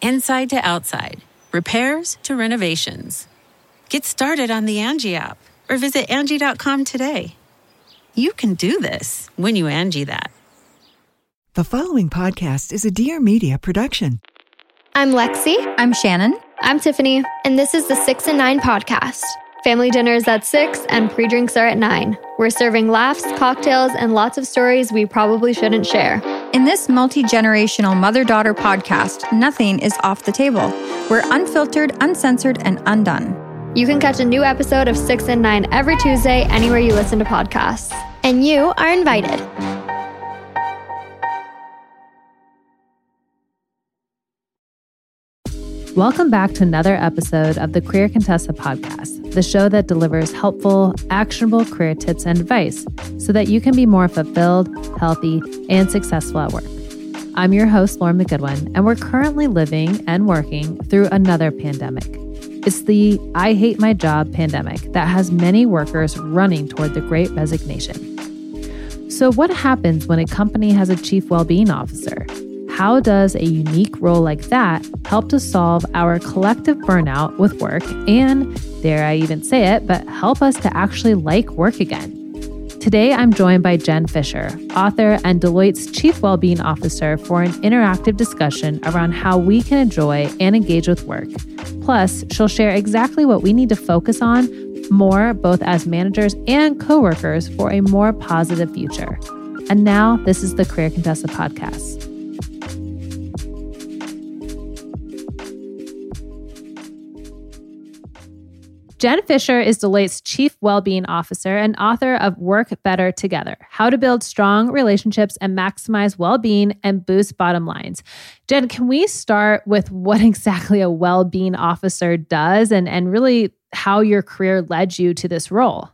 inside to outside, repairs to renovations. Get started on the Angi app or visit Angi.com today. You can do this when you Angi that. The following podcast is a Dear Media production. I'm Lexi. I'm Shannon. I'm Tiffany, and this is the 6 and 9 podcast. Family dinner is at 6 and pre drinks are at 9. We're serving laughs, cocktails, and lots of stories we probably shouldn't share. In this multi generational mother daughter podcast, nothing is off the table. We're unfiltered, uncensored, and undone. You can catch a new episode of 6 and 9 every Tuesday anywhere you listen to podcasts. And you are invited. Welcome back to another episode of the Career Contessa podcast, the show that delivers helpful, actionable career tips and advice so that you can be more fulfilled, healthy, and successful at work. I'm your host, Lauren McGoodwin, and we're currently living and working through another pandemic. It's the I hate my job pandemic that has many workers running toward the great resignation. So, what happens when a company has a chief well being officer? How does a unique role like that help to solve our collective burnout with work and, dare I even say it, but help us to actually like work again? Today, I'm joined by Jen Fisher, author and Deloitte's Chief Wellbeing Officer, for an interactive discussion around how we can enjoy and engage with work. Plus, she'll share exactly what we need to focus on more, both as managers and coworkers, for a more positive future. And now, this is the Career Contessa podcast. Jen Fisher is Deloitte's Chief Wellbeing Officer and author of Work Better Together How to Build Strong Relationships and Maximize Well-Being and Boost Bottom Lines. Jen, can we start with what exactly a well-being officer does and, and really how your career led you to this role?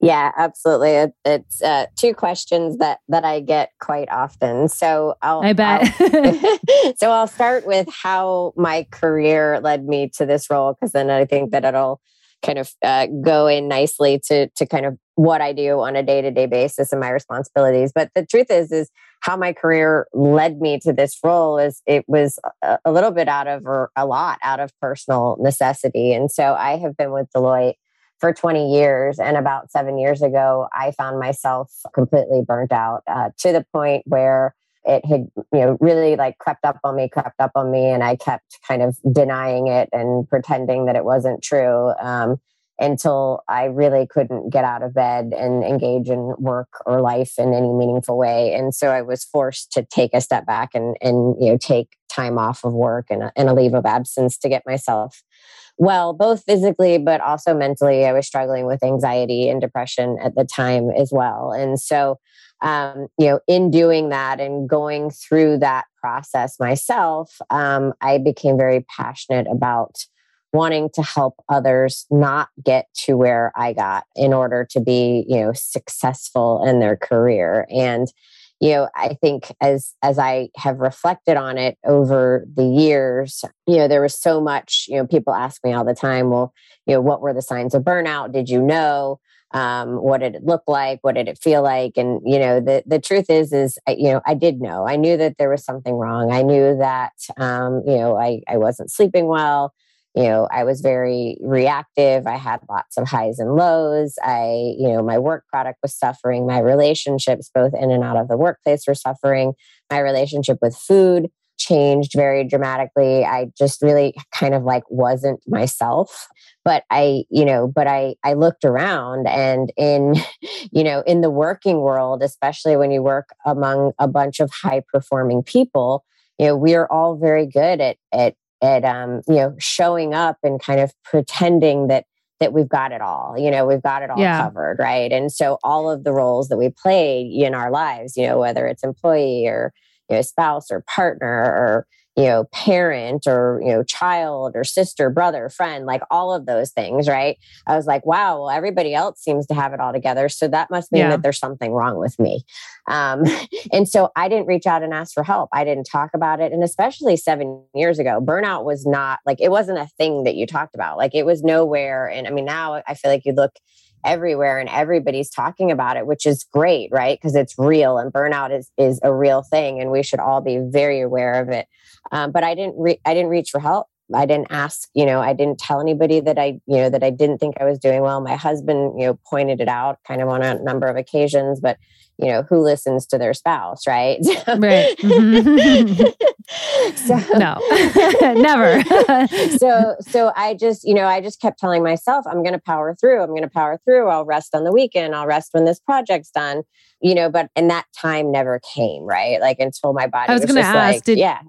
Yeah, absolutely. It, it's uh, two questions that that I get quite often. So I'll. I bet. I'll, so I'll start with how my career led me to this role, because then I think that it'll kind of uh, go in nicely to to kind of what I do on a day to day basis and my responsibilities. But the truth is, is how my career led me to this role is it was a, little bit out of or a lot out of personal necessity. And so I have been with Deloitte for 20 years. And about seven years ago, I found myself completely burnt out uh, to the point where it had you know really like crept up on me crept up on me and i kept kind of denying it and pretending that it wasn't true um, until i really couldn't get out of bed and engage in work or life in any meaningful way and so i was forced to take a step back and and you know take time off of work and a, and a leave of absence to get myself well, both physically, but also mentally. I was struggling with anxiety and depression at the time as well. And so um, you know, in doing that and going through that process myself, um, I became very passionate about wanting to help others not get to where I got in order to be, you know, successful in their career. And, you know, I think as as I have reflected on it over the years, you know, there was so much, you know, people ask me all the time, well, you know, what were the signs of burnout? Did you know? um, what did it look like what did it feel like and you know the the truth is is you know i did know i knew that there was something wrong i knew that um, you know I, I wasn't sleeping well you know i was very reactive i had lots of highs and lows i you know my work product was suffering my relationships both in and out of the workplace were suffering my relationship with food changed very dramatically. I just really kind of like wasn't myself. But I, you know, but I I looked around and in, you know, in the working world, especially when you work among a bunch of high performing people, you know, we are all very good at at at um, you know, showing up and kind of pretending that that we've got it all you know we've got it all yeah. covered right and so all of the roles that we play in our lives you know whether it's employee or you know, spouse or partner or you know parent or you know child or sister brother friend like all of those things right? I was like wow well everybody else seems to have it all together so that must mean yeah. that there's something wrong with me. Um, and so i didn't reach out and ask for help. I didn't talk about it and especially seven years ago burnout was not like it wasn't a thing that you talked about. Like it was nowhere and i mean now i feel like you look everywhere and everybody's talking about it which is great right? Because it's real and burnout is is a real thing and we should all be very aware of it. Um, but i didn't re- i didn't reach for help i didn't ask you know i didn't tell anybody that i you know that i didn't think i was doing well. My husband you know pointed it out kind of on a number of occasions but you know who listens to their spouse right? Right. Mm-hmm. so no. Never. So so i just you know i just kept telling myself i'm going to power through i'm going to power through. I'll rest on the weekend i'll rest when this project's done you know but and that time never came right? Like until my body i was, was going to ask like, did, yeah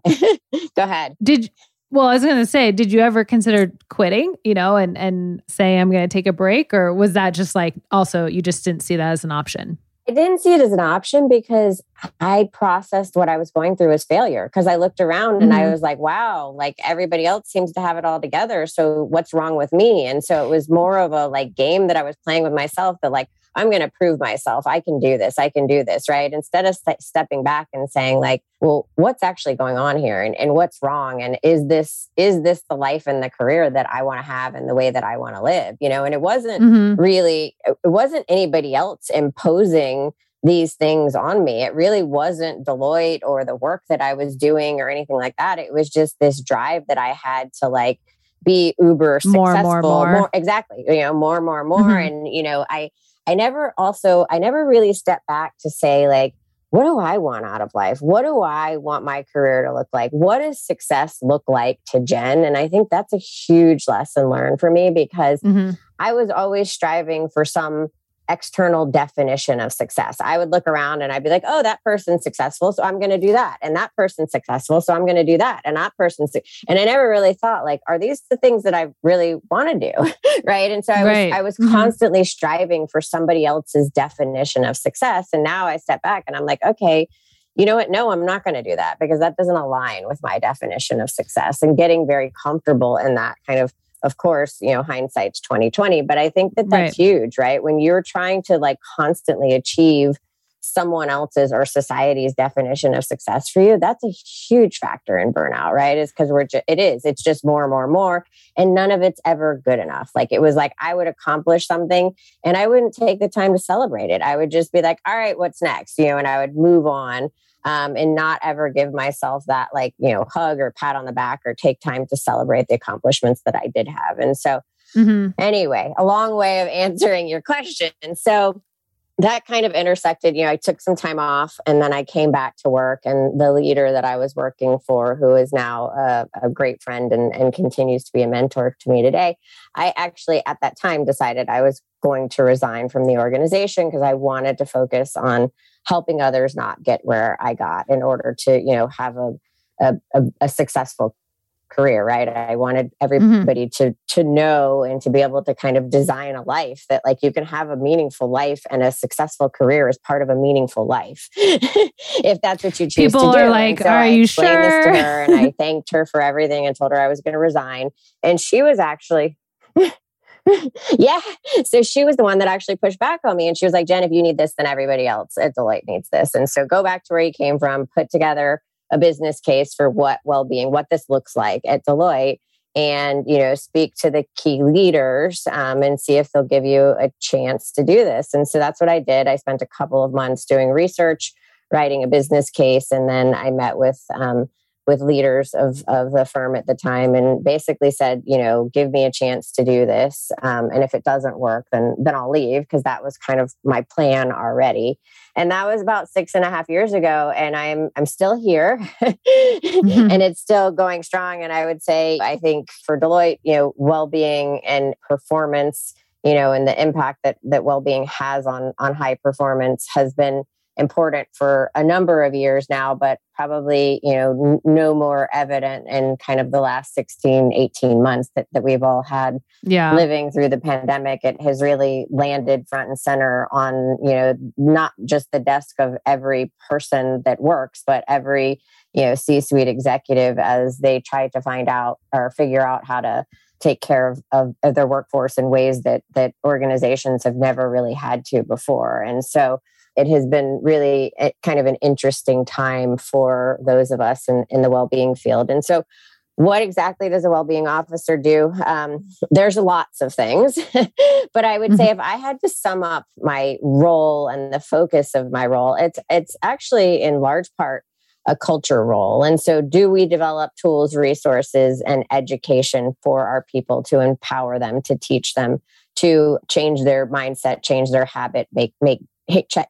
go ahead. Did well, I was going to say, did you ever consider quitting, you know, and and say I'm going to take a break or was that just like also you just didn't see that as an option? I didn't see it as an option because I processed what I was going through as failure because I looked around mm-hmm. and I mm-hmm. was like, wow, like everybody else seems to have it all together. So what's wrong with me? And so it was more of a like game that I was playing with myself that like, I'm going to prove myself. I can do this. I can do this, right? Instead of st- stepping back and saying like, well, what's actually going on here and, and what's wrong? And is this, is this the life and the career that I want to have and the way that I want to live? You know, and it wasn't mm-hmm. really, it wasn't anybody else imposing these things on me. It really wasn't Deloitte or the work that I was doing or anything like that. It was just this drive that I had to like be uber more, successful. More, more, more. exactly. You know, more, more, more. Mm-hmm. And, you know, I I never also, I never really stepped back to say, like, what do I want out of life? What do I want my career to look like? What does success look like to Jen? And I think that's a huge lesson learned for me because mm-hmm. I was always striving for some external definition of success. I would look around and I'd be like, oh, that person's successful. So I'm going to do that. And that person's successful. So I'm going to do that. And that person's, su-. and I never really thought like, are these the things that I really want to do? right. And so I right. was, I was mm-hmm. constantly striving for somebody else's definition of success. And now I step back and I'm like, okay, you know what? No, I'm not going to do that because that doesn't align with my definition of success and getting very comfortable in that kind of of course, you know, hindsight's 2020, but I think that that's right. huge, right? When you're trying to like constantly achieve someone else's or society's definition of success for you, that's a huge factor in burnout, right? Is because we're just, it is, it's just more and more and more. And none of it's ever good enough. Like it was like I would accomplish something and I wouldn't take the time to celebrate it. I would just be like, all right, what's next? You know, and I would move on um, and not ever give myself that like you know hug or pat on the back or take time to celebrate the accomplishments that I did have. And so, mm-hmm. anyway, a long way of answering your question. So that kind of intersected. You know, I took some time off and then I came back to work. And the leader that I was working for, who is now a, a great friend and, and continues to be a mentor to me today, I actually at that time decided I was going to resign from the organization because I wanted to focus on helping others not get where I got in order to, you know, have a, a, a successful career right i wanted mm-hmm. everybody mm-hmm. to to know and to be able to kind of design a life that like you can have a meaningful life and a successful career as part of a meaningful life if that's what you choose people to do. are like so are I you sure this to her and i thanked her for everything and told her i was going to resign and she was actually yeah. So she was the one that actually pushed back on me. And she was like, Jen, if you need this, then everybody else at Deloitte needs this. And so go back to where you came from, put together a business case for what well-being, what this looks like at Deloitte and you know speak to the key leaders um, and see if they'll give you a chance to do this. And so that's what i did. I spent a couple of months doing research writing a business case and then i met with um, with leaders of, of the firm at the time and basically said, you know, give me a chance to do this. Um, and if it doesn't work, then then I'll leave because that was kind of my plan already. And that was about six and a half years ago. And I'm I'm still here mm-hmm. and it's still going strong. And I would say I think for Deloitte, you know, well-being and performance, you know, and the impact that that well-being has on on high performance has been important for a number of years now, but probably, you know, n- no more evident in kind of the last 16, 18 months that, that we've all had yeah. living through the pandemic. It has really landed front and center on, you know, not just the desk of every person that works, but every, you know, C suite executive as they try to find out or figure out how to take care of, of, of their workforce in ways that that organizations have never really had to before. And so it has been really kind of an interesting time for those of us in, in the well-being field. And so what exactly does a well-being officer do um, there's lots of things but i would mm-hmm. say if i had to sum up my role and the focus of my role it's it's actually in large part a culture role and so do we develop tools resources and education for our people to empower them to teach them to change their mindset change their habit make make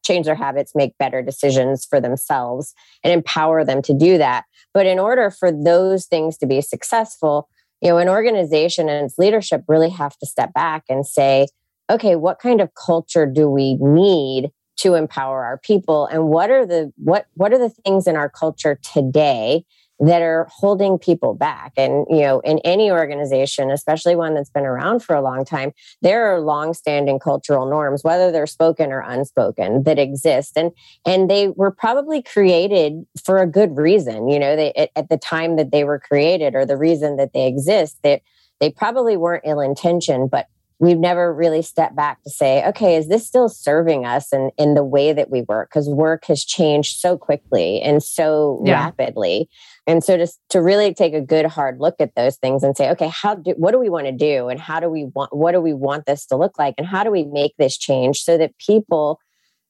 change their habits, make better decisions for themselves, and empower them to do that. But in order for those things to be successful, you know, an organization and its leadership really have to step back and say, okay, what kind of culture do we need to empower our people and what are the what what are the things in our culture today that are holding people back. And, you know, in any organization, especially one that's been around for a long time, there are long-standing cultural norms, whether they're spoken or unspoken, that exist. And and they were probably created for a good reason. You know, they at, at the time that they were created or the reason that they exist, that they, probably weren't ill-intentioned, but we've never really stepped back to say, okay, is this still serving us in, in the way that we work? Because work has changed so quickly and so yeah. rapidly. And so just to really take a good hard look at those things and say, okay, how do what do we want to do? And how do we want what do we want this to look like? And how do we make this change so that people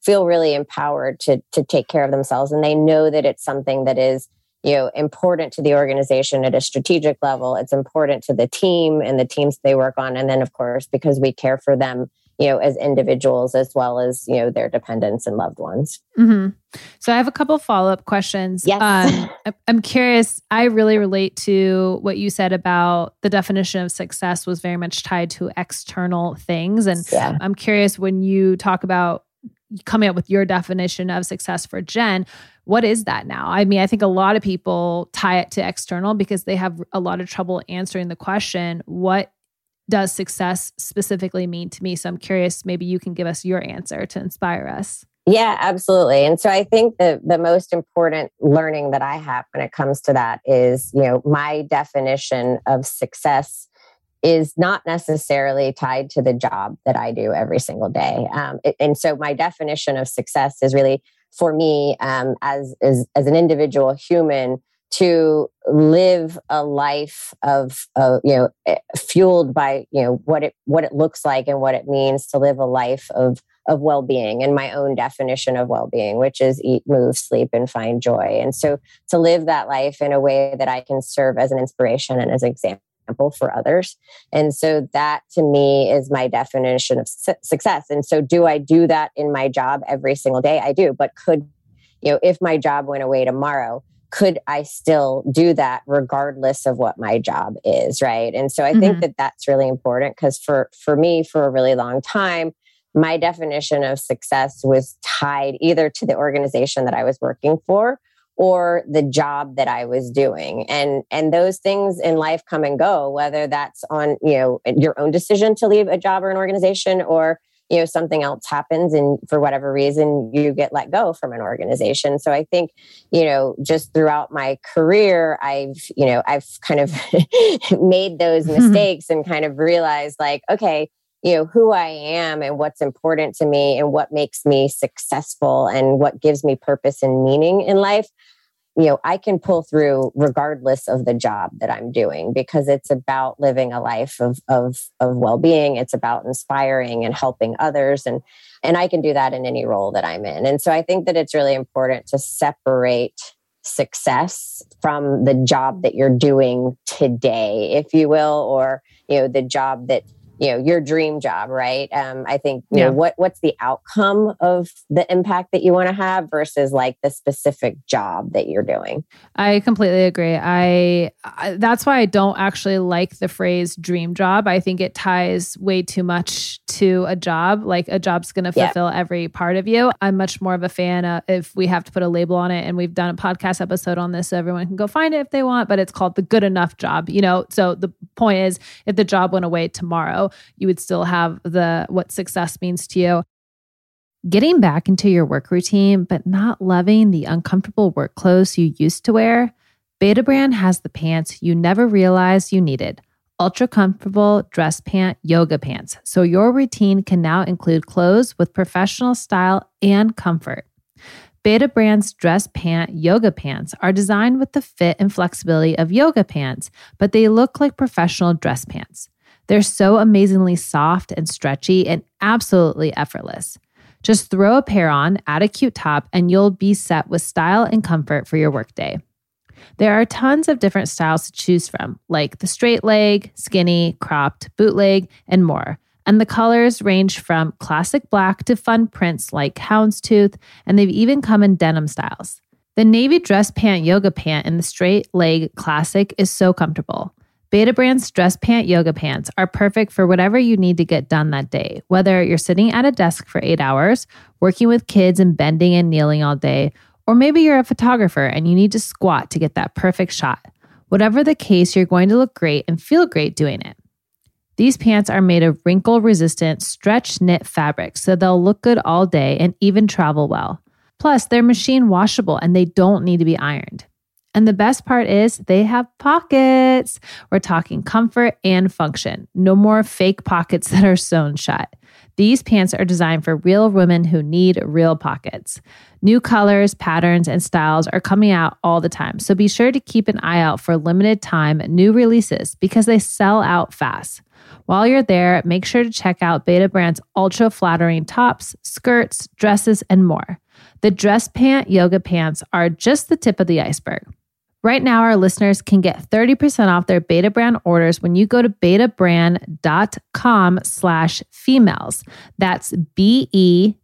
feel really empowered to to take care of themselves and they know that it's something that is you know important to the organization at a strategic level it's important to the team and the teams they work on and then of course because we care for them you know as individuals as well as you know their dependents and loved ones mm-hmm. so i have a couple follow-up questions yes. Um, i'm curious i really relate to what you said about the definition of success was very much tied to external things and yeah. i'm curious when you talk about coming up with your definition of success for jen what is that now? I mean, I think a lot of people tie it to external because they have a lot of trouble answering the question, what does success specifically mean to me? So I'm curious, maybe you can give us your answer to inspire us. Yeah, absolutely. And so I think the the most important learning that I have when it comes to that is, you know, my definition of success is not necessarily tied to the job that I do every single day. Um, and so my definition of success is really for me um, as, as as an individual human to live a life of uh, you know eh, fueled by you know what it what it looks like and what it means to live a life of of well-being and my own definition of well-being which is eat move sleep and find joy. And so to live that life in a way that i can serve as an inspiration and as an example example for others. And so that to me is my definition of su- success. And so do I do that in my job every single day? I do, but could, you know, if my job went away tomorrow, could I still do that regardless of what my job is, right? And so I mm-hmm. think that that's really important because for for me for a really long time my definition of success was tied either to the organization that I was working for or the job that I was doing. And and those things in life come and go, whether that's on, you know, your own decision to leave a job or an organization or you know something else happens and for whatever reason you get let go from an organization so i think you know just throughout my career i've you know i've kind of made those mistakes and kind of realized like okay you know who i am and what's important to me and what makes me successful and what gives me purpose and meaning in life you know i can pull through regardless of the job that i'm doing because it's about living a life of of of well-being. It's about inspiring and helping others and and i can do that in any role that i'm in. And so i think that it's really important to separate success from the job that you're doing today, if you will, or you know the job that you know your dream job right? Um, i think you yeah. know what what's the outcome of the impact that you want to have versus like the specific job that you're doing? I completely agree. I, I that's why i don't actually like the phrase dream job. I think it ties way too much to a job. Like a job's going to fulfill yeah. every part of you. I'm much more of a fan of if we have to put a label on it and we've done a podcast episode on this so everyone can go find it if they want but it's called the good enough job you know? So the point is if the job went away tomorrow you would still have the what success means to you. Getting back into your work routine, but not loving the uncomfortable work clothes you used to wear, Betabrand has the pants you never realized you needed ultra comfortable dress pant yoga pants. So your routine can now include clothes with professional style and comfort. Betabrand's dress pant yoga pants are designed with the fit and flexibility of yoga pants, but they look like professional dress pants. They're so amazingly soft and stretchy and absolutely effortless. Just throw a pair on, add a cute top, and you'll be set with style and comfort for your workday. There are tons of different styles to choose from, like the straight leg, skinny, cropped, bootleg, and more. And the colors range from classic black to fun prints like houndstooth, and they've even come in denim styles. The navy dress pant yoga pant in the straight leg classic is so comfortable. Betabrand's dress pant yoga pants are perfect for whatever you need to get done that day, whether you're sitting at a desk for eight hours, working with kids and bending and kneeling all day, or maybe you're a photographer and you need to squat to get that perfect shot. Whatever the case, you're going to look great and feel great doing it. These pants are made of wrinkle resistant stretch knit fabric, so they'll look good all day and even travel well. Plus, they're machine washable and they don't need to be ironed. And the best part is they have pockets. We're talking comfort and function. No more fake pockets that are sewn shut. These pants are designed for real women who need real pockets. New colors, patterns, and styles are coming out all the time. So be sure to keep an eye out for limited time new releases because they sell out fast. While you're there, make sure to check out Betabrand's ultra flattering tops, skirts, dresses, and more. The dress pant yoga pants are just the tip of the iceberg. Right now, our listeners can get 30% off their Betabrand orders when you go to betabrand.com slash females. That's B-E-T-A-B-R-A-N-D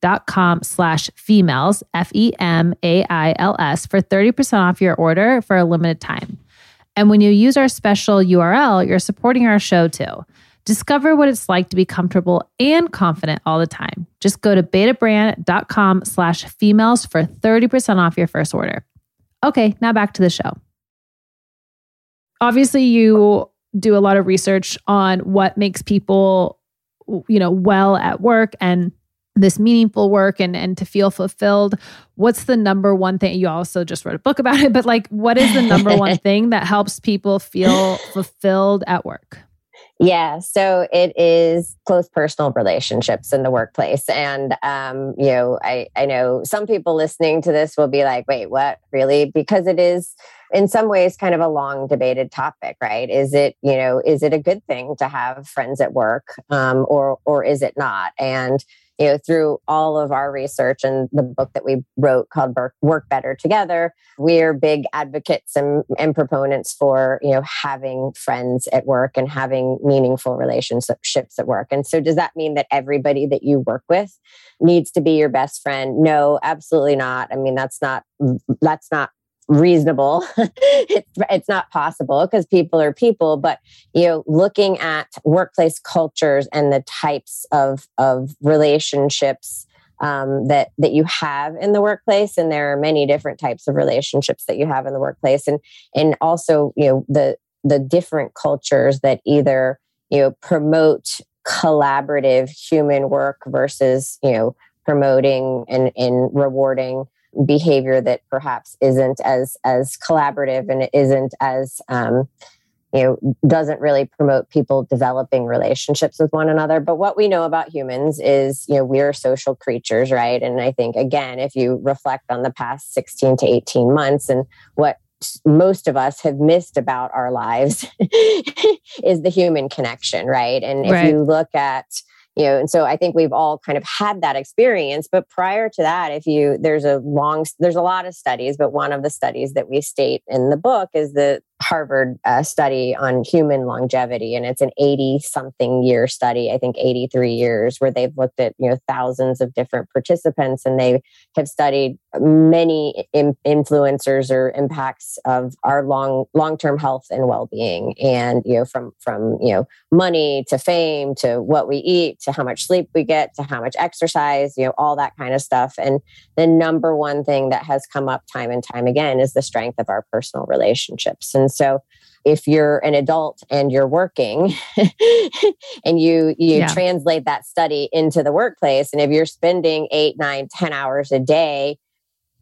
dot com slash females, F-E-M-A-I-L-S for 30% off your order for a limited time. And when you use our special URL, you're supporting our show too. Discover what it's like to be comfortable and confident all the time. Just go to betabrand.com slash females for 30% off your first order. Okay, now back to the show. Obviously, you do a lot of research on what makes people, you know, well at work and this meaningful work and and to feel fulfilled what's the number one thing you also just wrote a book about it but like what is the number one thing that helps people feel fulfilled at work yeah, so it is close personal relationships in the workplace. And, um, you know, I, I know some people listening to this will be like, wait, what? Really? Because it is in some ways kind of a long debated topic, right? Is it, you know, is it a good thing to have friends at work um, or, or is it not? And, you know, through all of our research and the book that we wrote called Work Better Together, we're big advocates and, and proponents for, you know, having friends at work and having meaningful relationships at work. And so does that mean that everybody that you work with needs to be your best friend? No, absolutely not. I mean, that's not that's not reasonable. It's, it's not possible because people are people but you know looking at workplace cultures and the types of of relationships um, that that you have in the workplace and there are many different types of relationships that you have in the workplace and and also you know the the different cultures that either you know promote collaborative human work versus you know promoting and, and rewarding behavior that perhaps isn't as as collaborative and it isn't as um, you know doesn't really promote people developing relationships with one another. But what we know about humans is you know we're social creatures right? And i think again if you reflect on the past 16 to 18 months and what most of us have missed about our lives is the human connection right? And if right. you look at you know and so i think we've all kind of had that experience but prior to that if you there's a long there's a lot of studies but one of the studies that we state in the book is the Harvard uh, study on human longevity, and it's an 80 something year study, I think 83 years, where they've looked at you know thousands of different participants and they have studied many in- influencers or impacts of our long long term health and well being, and you know from from you know money to fame to what we eat to how much sleep we get to how much exercise, you know all that kind of stuff. And the number one thing that has come up time and time again is the strength of our personal relationships and and so if you're an adult and you're working and you you yeah. translate that study into the workplace and if you're spending eight nine ten hours a day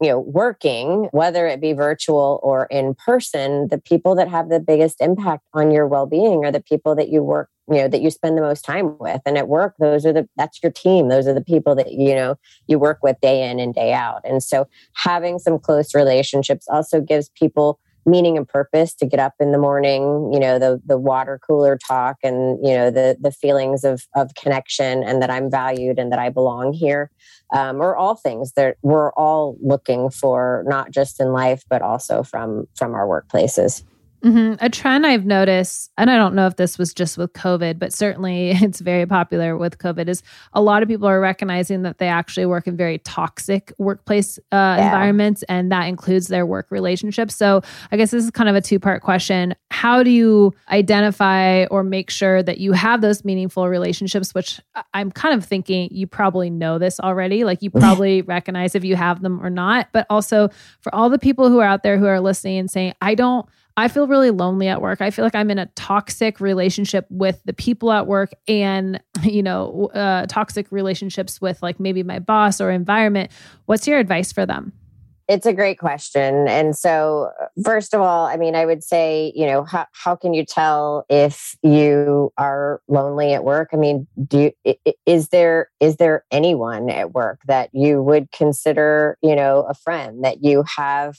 you know working whether it be virtual or in person the people that have the biggest impact on your well-being are the people that you work you know that you spend the most time with. And at work those are the that's your team. Those are the people that you know you work with day in and day out. And so having some close relationships also gives people meaning and purpose to get up in the morning you know the the water cooler talk and you know the the feelings of of connection and that i'm valued and that i belong here um, or all things that we're all looking for not just in life but also from from our workplaces Mm-hmm. A trend I've noticed, and I don't know if this was just with COVID, but certainly it's very popular with COVID, is a lot of people are recognizing that they actually work in very toxic workplace uh, yeah. environments, and that includes their work relationships. So I guess this is kind of a two part question. How do you identify or make sure that you have those meaningful relationships, which I'm kind of thinking you probably know this already, like you probably recognize if you have them or not, but also for all the people who are out there who are listening and saying, I don't, I feel really lonely at work. I feel like I'm in a toxic relationship with the people at work and, you know, uh, toxic relationships with like maybe my boss or environment. What's your advice for them? It's a great question. And so, first of all, I mean, I would say, you know, how, how can you tell if you are lonely at work? I mean, do you, is there is there anyone at work that you would consider, you know, a friend that you have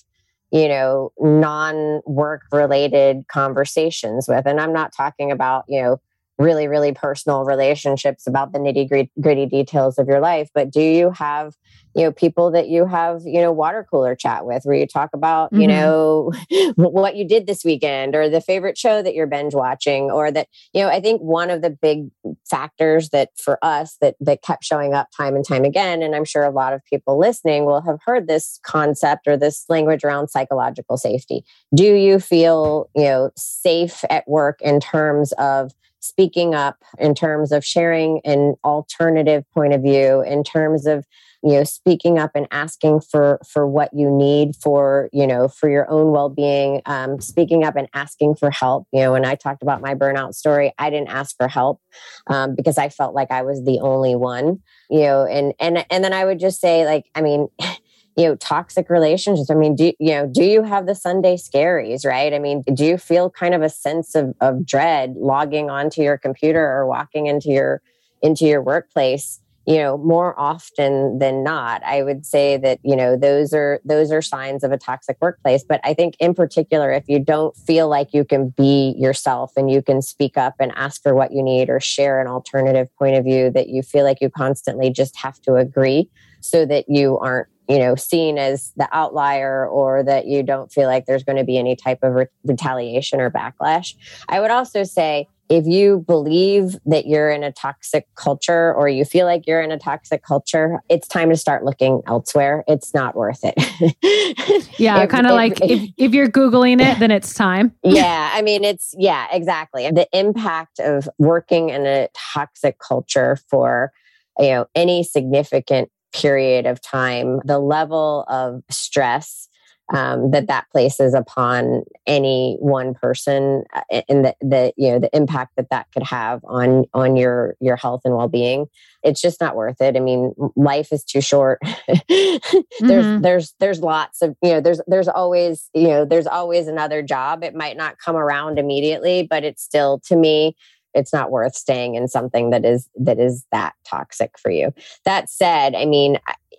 you know, non work related conversations with. And I'm not talking about, you know, really, really personal relationships about the nitty gritty details of your life, but do you have you know people that you have you know water cooler chat with where you talk about mm-hmm. you know what you did this weekend or the favorite show that you're binge watching or that you know i think one of the big factors that for us that that kept showing up time and time again and i'm sure a lot of people listening will have heard this concept or this language around psychological safety do you feel you know safe at work in terms of speaking up in terms of sharing an alternative point of view in terms of you know speaking up and asking for for what you need for you know for your own well-being um, speaking up and asking for help. You know when i talked about my burnout story i didn't ask for help um, because i felt like i was the only one you know and and and then i would just say like i mean you know toxic relationships. I mean do you know do you have the sunday scaries right? I mean do you feel kind of a sense of, of dread logging onto your computer or walking into your into your workplace you know more often than not? I would say that you know those are those are signs of a toxic workplace. But i think in particular if you don't feel like you can be yourself and you can speak up and ask for what you need or share an alternative point of view that you feel like you constantly just have to agree so that you aren't you know seen as the outlier or that you don't feel like there's going to be any type of re- retaliation or backlash i would also say if you believe that you're in a toxic culture or you feel like you're in a toxic culture, it's time to start looking elsewhere. It's not worth it. yeah, kind of like if, if you're Googling it, then it's time. yeah, I mean, it's, yeah, exactly. The impact of working in a toxic culture for, you know, any significant period of time, the level of stress um, that that places upon any one person uh, and the, the you know the impact that that could have on on your your health and well-being. It's just not worth it. I mean life is too short. There's mm-hmm. there's there's lots of you know there's there's always you know there's always another job. It might not come around immediately but it's still to me it's not worth staying in something that is that is that toxic for you. That said i mean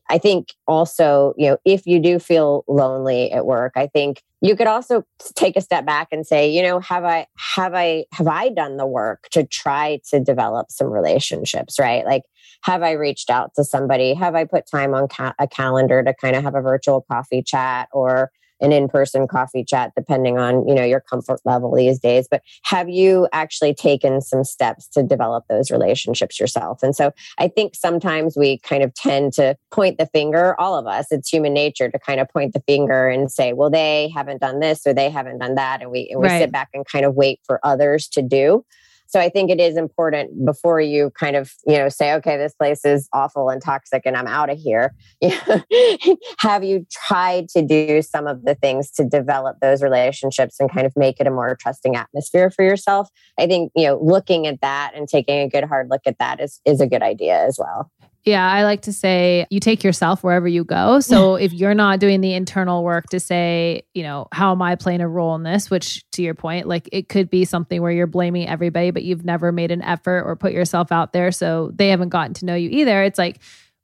I think also, you know, if you do feel lonely at work, I think you could also take a step back and say you know have i have i have i done the work to try to develop some relationships right? Like have i reached out to somebody? Have i put time on ca- a calendar to kind of have a virtual coffee chat or an in-person coffee chat depending on you know your comfort level these days. But have you actually taken some steps to develop those relationships yourself? And so i think sometimes we kind of tend to point the finger all of us it's human nature to kind of point the finger and say well they haven't done this or they haven't done that and we, and we right. sit back and kind of wait for others to do so I think it is important before you kind of, you know, say, okay, this place is awful and toxic and I'm out of here. Have you tried to do some of the things to develop those relationships and kind of make it a more trusting atmosphere for yourself? I think, you know, looking at that and taking a good hard look at that is is a good idea as well. Yeah, I like to say you take yourself wherever you go. So if you're not doing the internal work to say, you know, how am I playing a role in this, which to your point, like it could be something where you're blaming everybody, but you've never made an effort or put yourself out there. So they haven't gotten to know you either. It's like,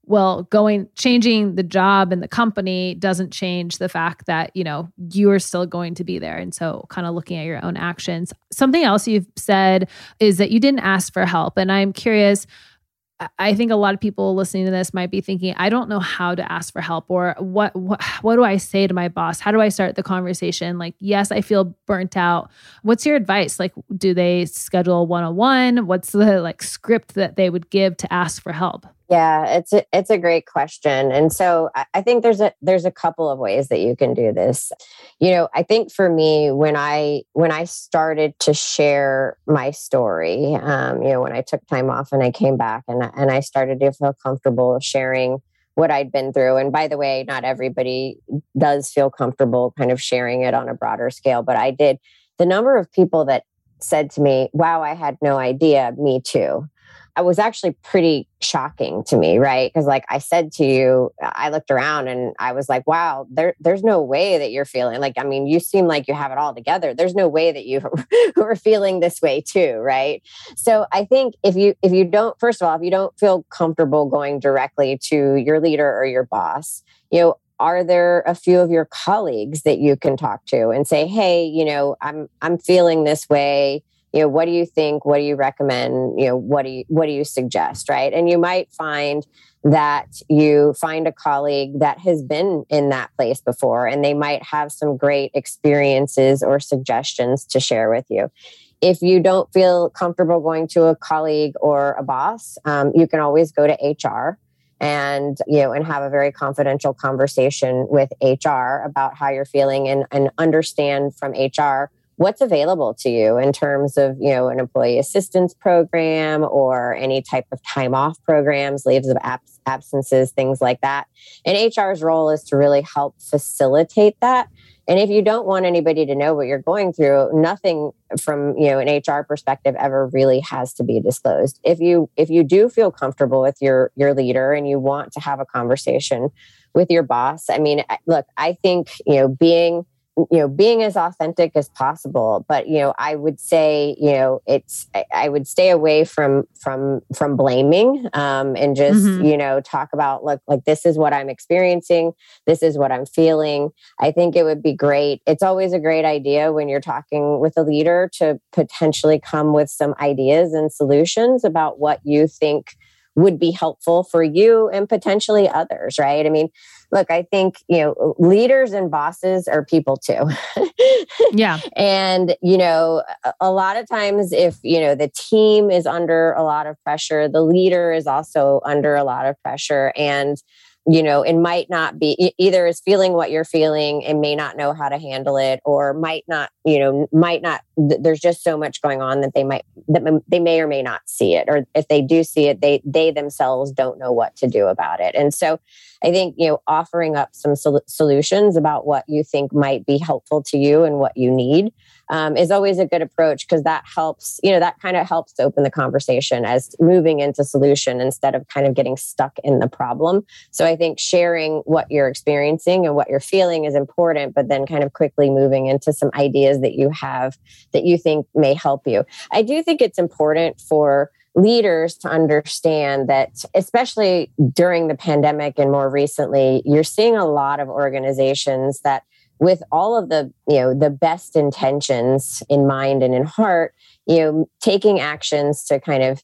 well, going, changing the job and the company doesn't change the fact that, you know, you are still going to be there. And so kind of looking at your own actions. Something else you've said is that you didn't ask for help. And I'm curious, I think a lot of people listening to this might be thinking, I don't know how to ask for help or what, what what do I say to my boss? How do I start the conversation? Like, yes, I feel burnt out. What's your advice? Like, do they schedule one-on-one? What's the like script that they would give to ask for help? Yeah, it's a, it's a great question, and so I think there's a there's a couple of ways that you can do this. You know, I think for me when I when I started to share my story, um, you know, when I took time off and I came back and and I started to feel comfortable sharing what I'd been through. And by the way, not everybody does feel comfortable kind of sharing it on a broader scale, but I did. The number of people that said to me, "Wow, I had no idea." Me too was actually pretty shocking to me, right? Because like I said to you, I looked around and I was like, wow, there, there's no way that you're feeling like, I mean, you seem like you have it all together. There's no way that you were feeling this way too, right? So I think if you if you don't, first of all, if you don't feel comfortable going directly to your leader or your boss, you know, are there a few of your colleagues that you can talk to and say, hey, you know, I'm I'm feeling this way you know what do you think what do you recommend you know what do you what do you suggest right? And you might find that you find a colleague that has been in that place before and they might have some great experiences or suggestions to share with you. If you don't feel comfortable going to a colleague or a boss um, you can always go to hr and you know and have a very confidential conversation with hr about how you're feeling and, and understand from hr what's available to you in terms of you know an employee assistance program or any type of time off programs leaves of abs- absences things like that? And hr's role is to really help facilitate that. And if you don't want anybody to know what you're going through nothing from you know an hr perspective ever really has to be disclosed. If you if you do feel comfortable with your your leader and you want to have a conversation with your boss i mean look i think you know being you know being as authentic as possible. But you know i would say you know it's i would stay away from from from blaming um and just mm-hmm. you know talk about look like this is what i'm experiencing. This is what i'm feeling. I think it would be great. It's always a great idea when you're talking with a leader to potentially come with some ideas and solutions about what you think would be helpful for you and potentially others right i mean look, I think, you know, leaders and bosses are people too. yeah. And, you know, a lot of times if, you know, the team is under a lot of pressure, the leader is also under a lot of pressure. And, you know, it might not be either is feeling what you're feeling and may not know how to handle it, or might not, you know, might not. There's just so much going on that they might that they may or may not see it, or if they do see it, they they themselves don't know what to do about it. And so, I think you know, offering up some sol- solutions about what you think might be helpful to you and what you need um, is always a good approach because that helps, you know, that kind of helps open the conversation as moving into solution instead of kind of getting stuck in the problem. So I think sharing what you're experiencing and what you're feeling is important, but then kind of quickly moving into some ideas that you have that you think may help you. I do think it's important for leaders to understand that, especially during the pandemic and more recently, you're seeing a lot of organizations that with all of the you know the best intentions in mind and in heart you know taking actions to kind of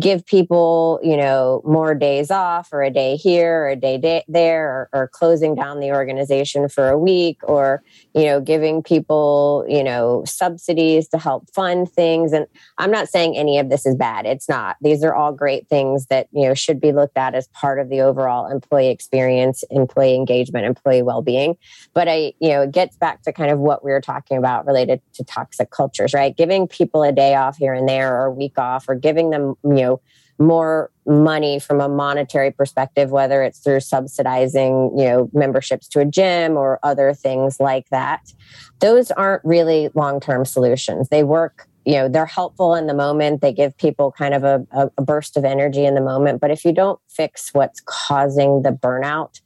give people, you know, more days off or a day here or a day, day there or, or, closing down the organization for a week or, you know, giving people, you know, subsidies to help fund things. And I'm not saying any of this is bad. It's not. These are all great things that, you know, should be looked at as part of the overall employee experience, employee engagement, employee well-being. But I, you know, it gets back to kind of what we were talking about related to toxic cultures, right? Giving people a day off here and there or a week off or giving them you know more money from a monetary perspective whether it's through subsidizing you know memberships to a gym or other things like that. Those aren't really long-term solutions. They work you know they're helpful in the moment. They give people kind of a, a, burst of energy in the moment. But if you don't fix what's causing the burnout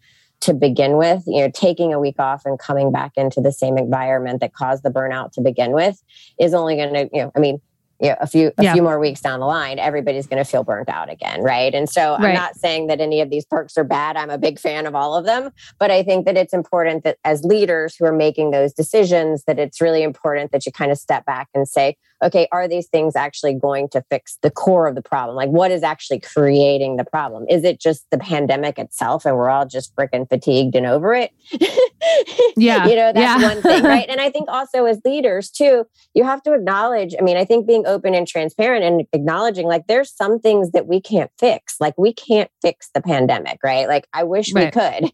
to begin with you know taking a week off and coming back into the same environment that caused the burnout to begin with is only going to you know i mean you know, a few a yeah. few more weeks down the line, everybody's going to feel burnt out again, right? And so right. I'm not saying that any of these perks are bad. I'm a big fan of all of them, but I think that it's important that as leaders who are making those decisions, that it's really important that you kind of step back and say, okay, are these things actually going to fix the core of the problem? Like, what is actually creating the problem? Is it just the pandemic itself and we're all just freaking fatigued and over it? yeah. you know, that's yeah. one thing, right? And I think also as leaders, too, you have to acknowledge, I mean, I think being open and transparent and acknowledging like there's some things that we can't fix. Like, we can't fix the pandemic, right? Like, I wish right. we could,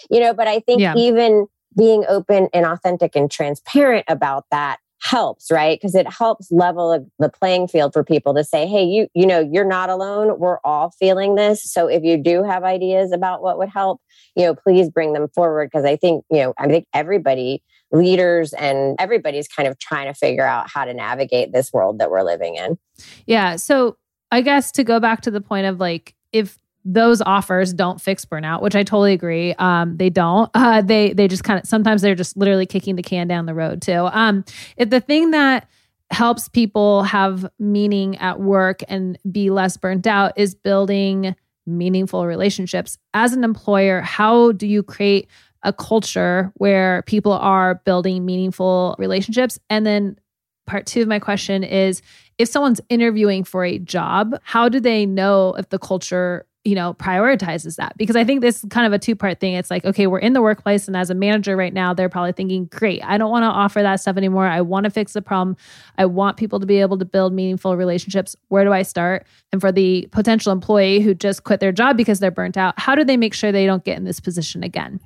you know, but I think yeah. even being open and authentic and transparent about that helps right? Because it helps level the playing field for people to say hey you you know you're not alone. We're all feeling this. So if you do have ideas about what would help you know please bring them forward. Because i think you know i think everybody leaders and everybody's kind of trying to figure out how to navigate this world that we're living in. Yeah. So i guess to go back to the point of like if those offers don't fix burnout, which I totally agree. Um, they don't. Uh, they they just kind of sometimes they're just literally kicking the can down the road too. Um, if the thing that helps people have meaning at work and be less burnt out is building meaningful relationships. As an employer, how do you create a culture where people are building meaningful relationships? And then part two of my question is if someone's interviewing for a job, how do they know if the culture you know, prioritizes that because I think this is kind of a two part thing. It's like, okay, we're in the workplace, and as a manager right now, they're probably thinking, great, I don't want to offer that stuff anymore. I want to fix the problem. I want people to be able to build meaningful relationships. Where do I start? And for the potential employee who just quit their job because they're burnt out, how do they make sure they don't get in this position again?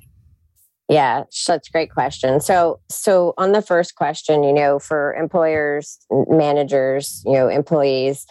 Yeah, such great question. So, so on the first question, you know, for employers, managers, you know, employees,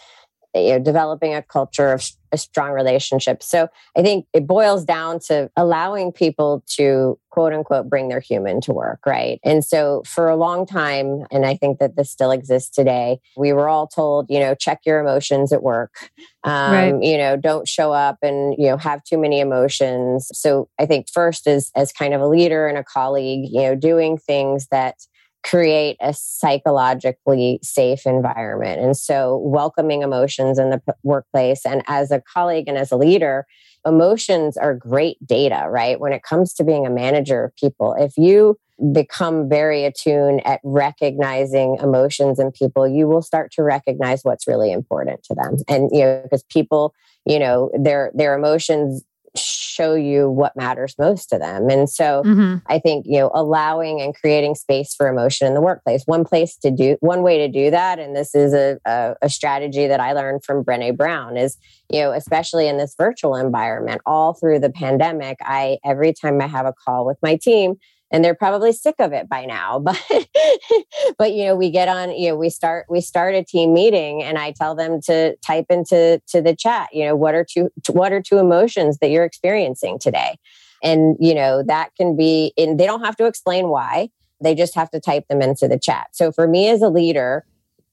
you know, developing a culture of a strong relationship. So I think it boils down to allowing people to quote unquote bring their human to work, right? And so for a long time, and I think that this still exists today, we were all told, you know, check your emotions at work. Um, right. you know, don't show up and, you know, have too many emotions. So I think first is as kind of a leader and a colleague, you know, doing things that create a psychologically safe environment. And so, welcoming emotions in the workplace and as a colleague and as a leader, emotions are great data, right? When it comes to being a manager of people, if you become very attuned at recognizing emotions in people, you will start to recognize what's really important to them. And, you know, because people, you know, their, their emotions show you what matters most to them. And so mm-hmm. I think, you know, allowing and creating space for emotion in the workplace, one place to do, one way to do that, and this is a, a, a strategy that I learned from Brene Brown is, you know, especially in this virtual environment, all through the pandemic, I, every time I have a call with my team, and they're probably sick of it by now but but you know we get on you know we start we start a team meeting and i tell them to type into to the chat you know what are two what are two emotions that you're experiencing today? And you know that can be and they don't have to explain why they just have to type them into the chat. So for me as a leader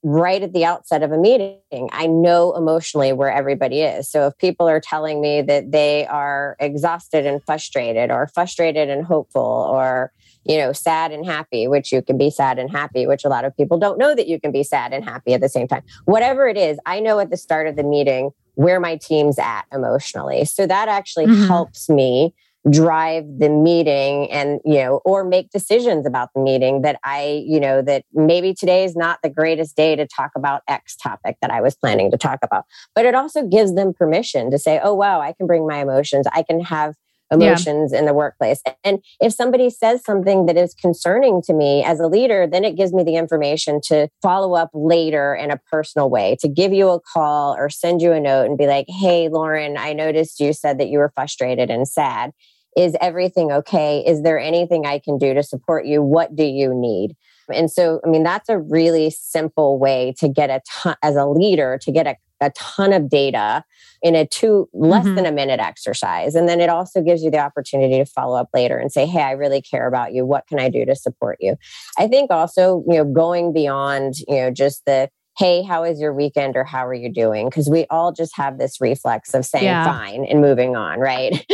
right at the outset of a meeting, I know emotionally where everybody is. So if people are telling me that they are exhausted and frustrated, or frustrated and hopeful, or you know, sad and happy, which you can be sad and happy, which a lot of people don't know that you can be sad and happy at the same time. Whatever it is, I know at the start of the meeting where my team's at emotionally. So that actually mm-hmm. helps me drive the meeting and you know or make decisions about the meeting that i you know that maybe today is not the greatest day to talk about x topic that i was planning to talk about but it also gives them permission to say oh wow i can bring my emotions i can have emotions yeah. in the workplace. And if somebody says something that is concerning to me as a leader, then it gives me the information to follow up later in a personal way, to give you a call or send you a note and be like, hey, Lauren, I noticed you said that you were frustrated and sad. Is everything okay? Is there anything I can do to support you? What do you need? And so, I mean, that's a really simple way to get a ton, as a leader, to get a, a ton of data in a two less mm-hmm. than a minute exercise. And then it also gives you the opportunity to follow up later and say, Hey, I really care about you. What can I do to support you? I think also, you know, going beyond, you know, just the hey, how is your weekend or how are you doing? Because we all just have this reflex of saying yeah. fine and moving on, right?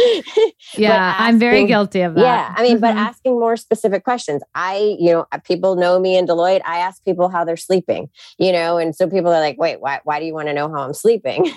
yeah, asking, I'm very guilty of that. Yeah, I mean, mm-hmm. but asking more specific questions. I, you know, people know me in Deloitte. I ask people how they're sleeping, you know, and so people are like, wait, why, why do you want to know how I'm sleeping?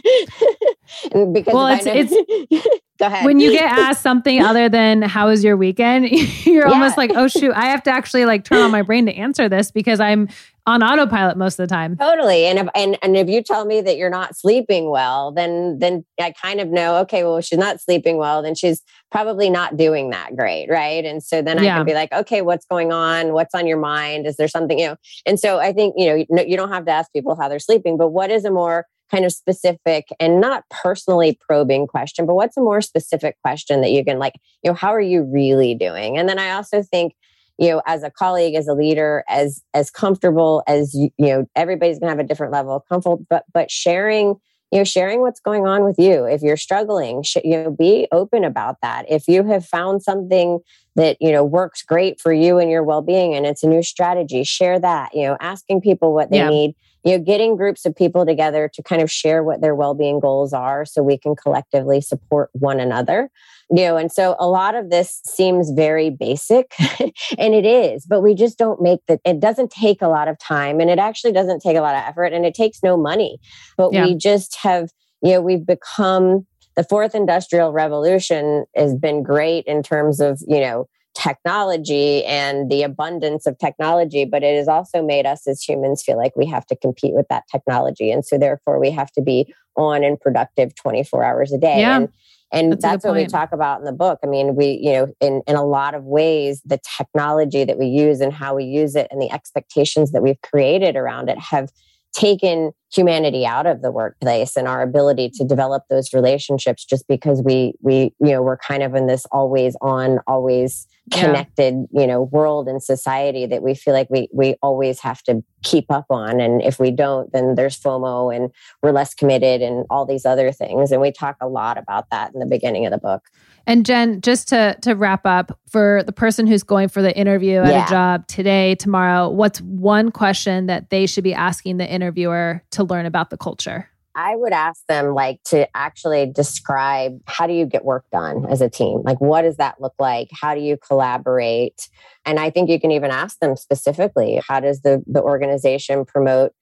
and because well, it's, know- it's Go ahead. When you get asked something other than how was your weekend, you're yeah. almost like, oh shoot, I have to actually like turn on my brain to answer this because I'm on autopilot most of the time. Totally. And if and, and if you tell me that you're not sleeping well, then then I kind of know, okay, well, she's not sleeping well, then she's probably not doing that great. Right. And so then I yeah. can be like, okay, what's going on? What's on your mind? Is there something, you know? And so I think, you know, you don't have to ask people how they're sleeping, but what is a more kind of specific and not personally probing question, but what's a more specific question that you can like, you know, how are you really doing? And then I also think, you know, as a colleague, as a leader, as as comfortable as you, you know, everybody's gonna have a different level of comfort, but but sharing you know sharing what's going on with you if you're struggling you know be open about that if you have found something that you know works great for you and your well-being and it's a new strategy share that you know asking people what they yeah. need you know getting groups of people together to kind of share what their well-being goals are so we can collectively support one another you know and so a lot of this seems very basic and it is but we just don't make that it doesn't take a lot of time and it actually doesn't take a lot of effort and it takes no money but yeah. we just have you know we've become the fourth industrial revolution has been great in terms of you know technology and the abundance of technology, but it has also made us as humans feel like we have to compete with that technology. And so therefore we have to be on and productive 24 hours a day. Yeah. And, and that's, that's what we talk about in the book. I mean, we, you know, in, in a lot of ways, the technology that we use and how we use it and the expectations that we've created around it have taken humanity out of the workplace and our ability to develop those relationships just because we we you know we're kind of in this always on always connected yeah. you know world and society that we feel like we we always have to keep up on and if we don't then there's fomo and we're less committed and all these other things and we talk a lot about that in the beginning of the book and jen just to to wrap up for the person who's going for the interview at yeah. a job today tomorrow what's one question that they should be asking the interviewer to learn about the culture I would ask them like to actually describe how do you get work done as a team? Like what does that look like? How do you collaborate? And I think you can even ask them specifically, how does the the organization promote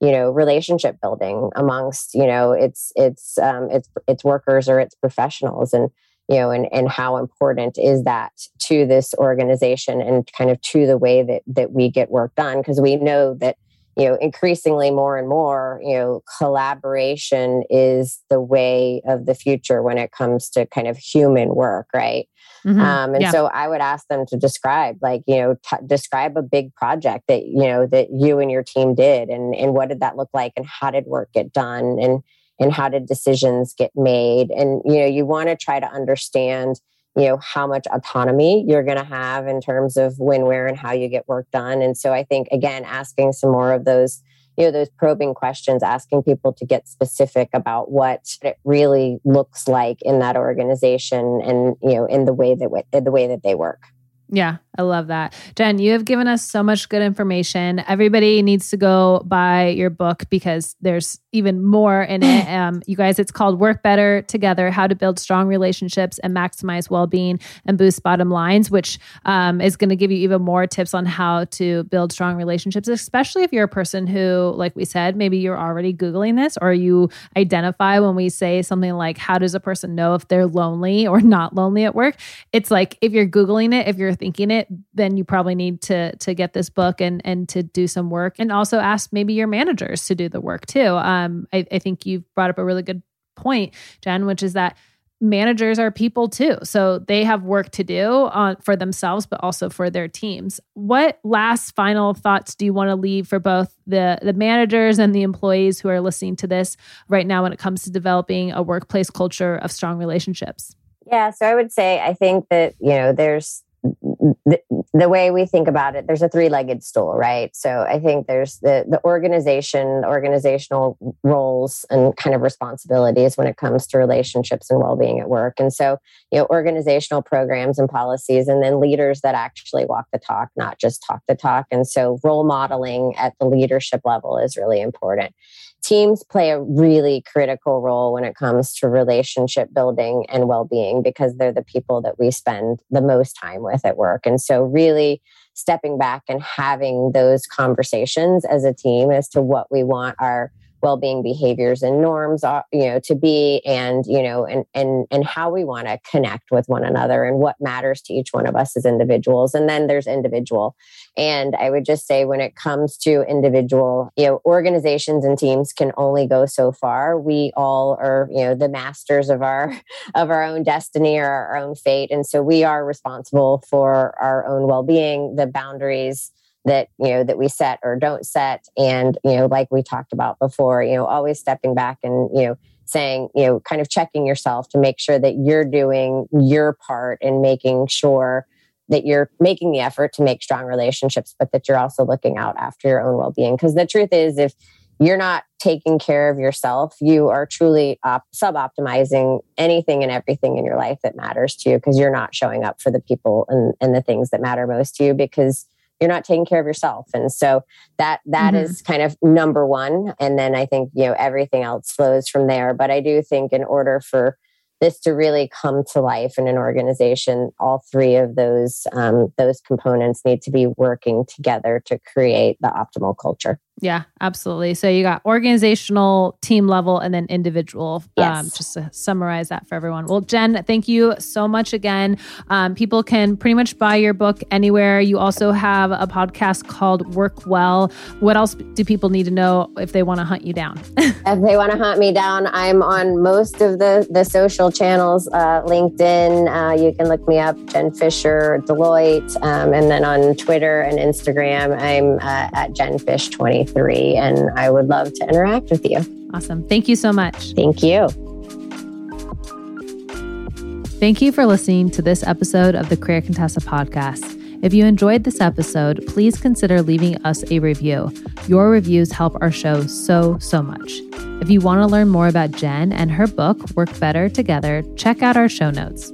you know relationship building amongst you know its its um, its its workers or its professionals and you know and and how important is that to this organization and kind of to the way that that we get work done because we know that you know increasingly more and more you know collaboration is the way of the future when it comes to kind of human work right mm-hmm. um, and yeah. so i would ask them to describe like you know t- describe a big project that you know that you and your team did and and what did that look like and how did work get done and and how did decisions get made and you know you want to try to understand you know how much autonomy you're going to have in terms of when where and how you get work done. And so i think again asking some more of those you know those probing questions asking people to get specific about what it really looks like in that organization and you know in the way that the way that they work Yeah, I love that. Jen, you have given us so much good information. Everybody needs to go buy your book because there's even more in it. Um, you guys, it's called Work Better Together How to Build Strong Relationships and Maximize Well Being and Boost Bottom Lines, which um, is going to give you even more tips on how to build strong relationships, especially if you're a person who, like we said, maybe you're already Googling this or you identify when we say something like, How does a person know if they're lonely or not lonely at work? It's like if you're Googling it, if you're thinking it, then you probably need to to get this book and and to do some work and also ask maybe your managers to do the work too. Um, I, I think you've brought up a really good point, Jen, which is that managers are people too. So they have work to do on for themselves, but also for their teams. What last final thoughts do you want to leave for both the, the managers and the employees who are listening to this right now when it comes to developing a workplace culture of strong relationships? Yeah, so I would say I think that, you know, there's the, way we think about it, there's a three-legged stool, right? So I think there's the the organization, organizational roles and kind of responsibilities when it comes to relationships and well-being at work. And so, you know, organizational programs and policies, and then leaders that actually walk the talk, not just talk the talk. And so role modeling at the leadership level is really important teams play a really critical role when it comes to relationship building and well-being because they're the people that we spend the most time with at work. And so really stepping back and having those conversations as a team as to what we want our well-being behaviors and norms are you know to be and you know and and and how we want to connect with one another and what matters to each one of us as individuals. And then there's individual. And i would just say when it comes to individual you know organizations and teams can only go so far. We all are you know the masters of our of our own destiny or our own fate. And so we are responsible for our own well-being the boundaries that you know that we set or don't set. And you know like we talked about before you know always stepping back and you know saying you know kind of checking yourself to make sure that you're doing your part in making sure that you're making the effort to make strong relationships but that you're also looking out after your own well-being. Because the truth is if you're not taking care of yourself you are truly op- sub-optimizing anything and everything in your life that matters to you because you're not showing up for the people and, and the things that matter most to you because you're not taking care of yourself. And so that that mm-hmm. is kind of number one. And then i think you know everything else flows from there. But i do think in order for this to really come to life in an organization all three of those um, those components need to be working together to create the optimal culture yeah, absolutely. So you got organizational, team level, and then individual. Um, yes. Um, just to summarize that for everyone. Well, Jen, thank you so much again. Um, people can pretty much buy your book anywhere. You also have a podcast called Work Well. What else do people need to know if they want to hunt you down? if they want to hunt me down, I'm on most of the the social channels. Uh, LinkedIn, uh, you can look me up, Jen Fisher, Deloitte, um, and then on Twitter and Instagram, I'm uh, at Jen Fish 20 three. And I would love to interact with you. Awesome. Thank you so much. Thank you. Thank you for listening to this episode of the Career Contessa podcast. If you enjoyed this episode, please consider leaving us a review. Your reviews help our show so, so much. If you want to learn more about Jen and her book, Work Better Together, check out our show notes.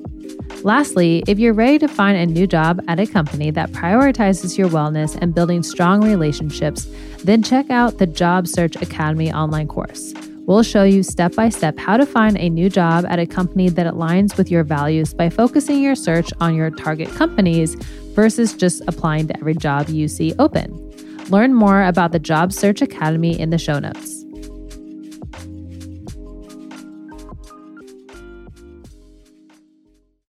Lastly, if you're ready to find a new job at a company that prioritizes your wellness and building strong relationships, then check out the Job Search Academy online course. We'll show you step by step how to find a new job at a company that aligns with your values by focusing your search on your target companies versus just applying to every job you see open. Learn more about the Job Search Academy in the show notes.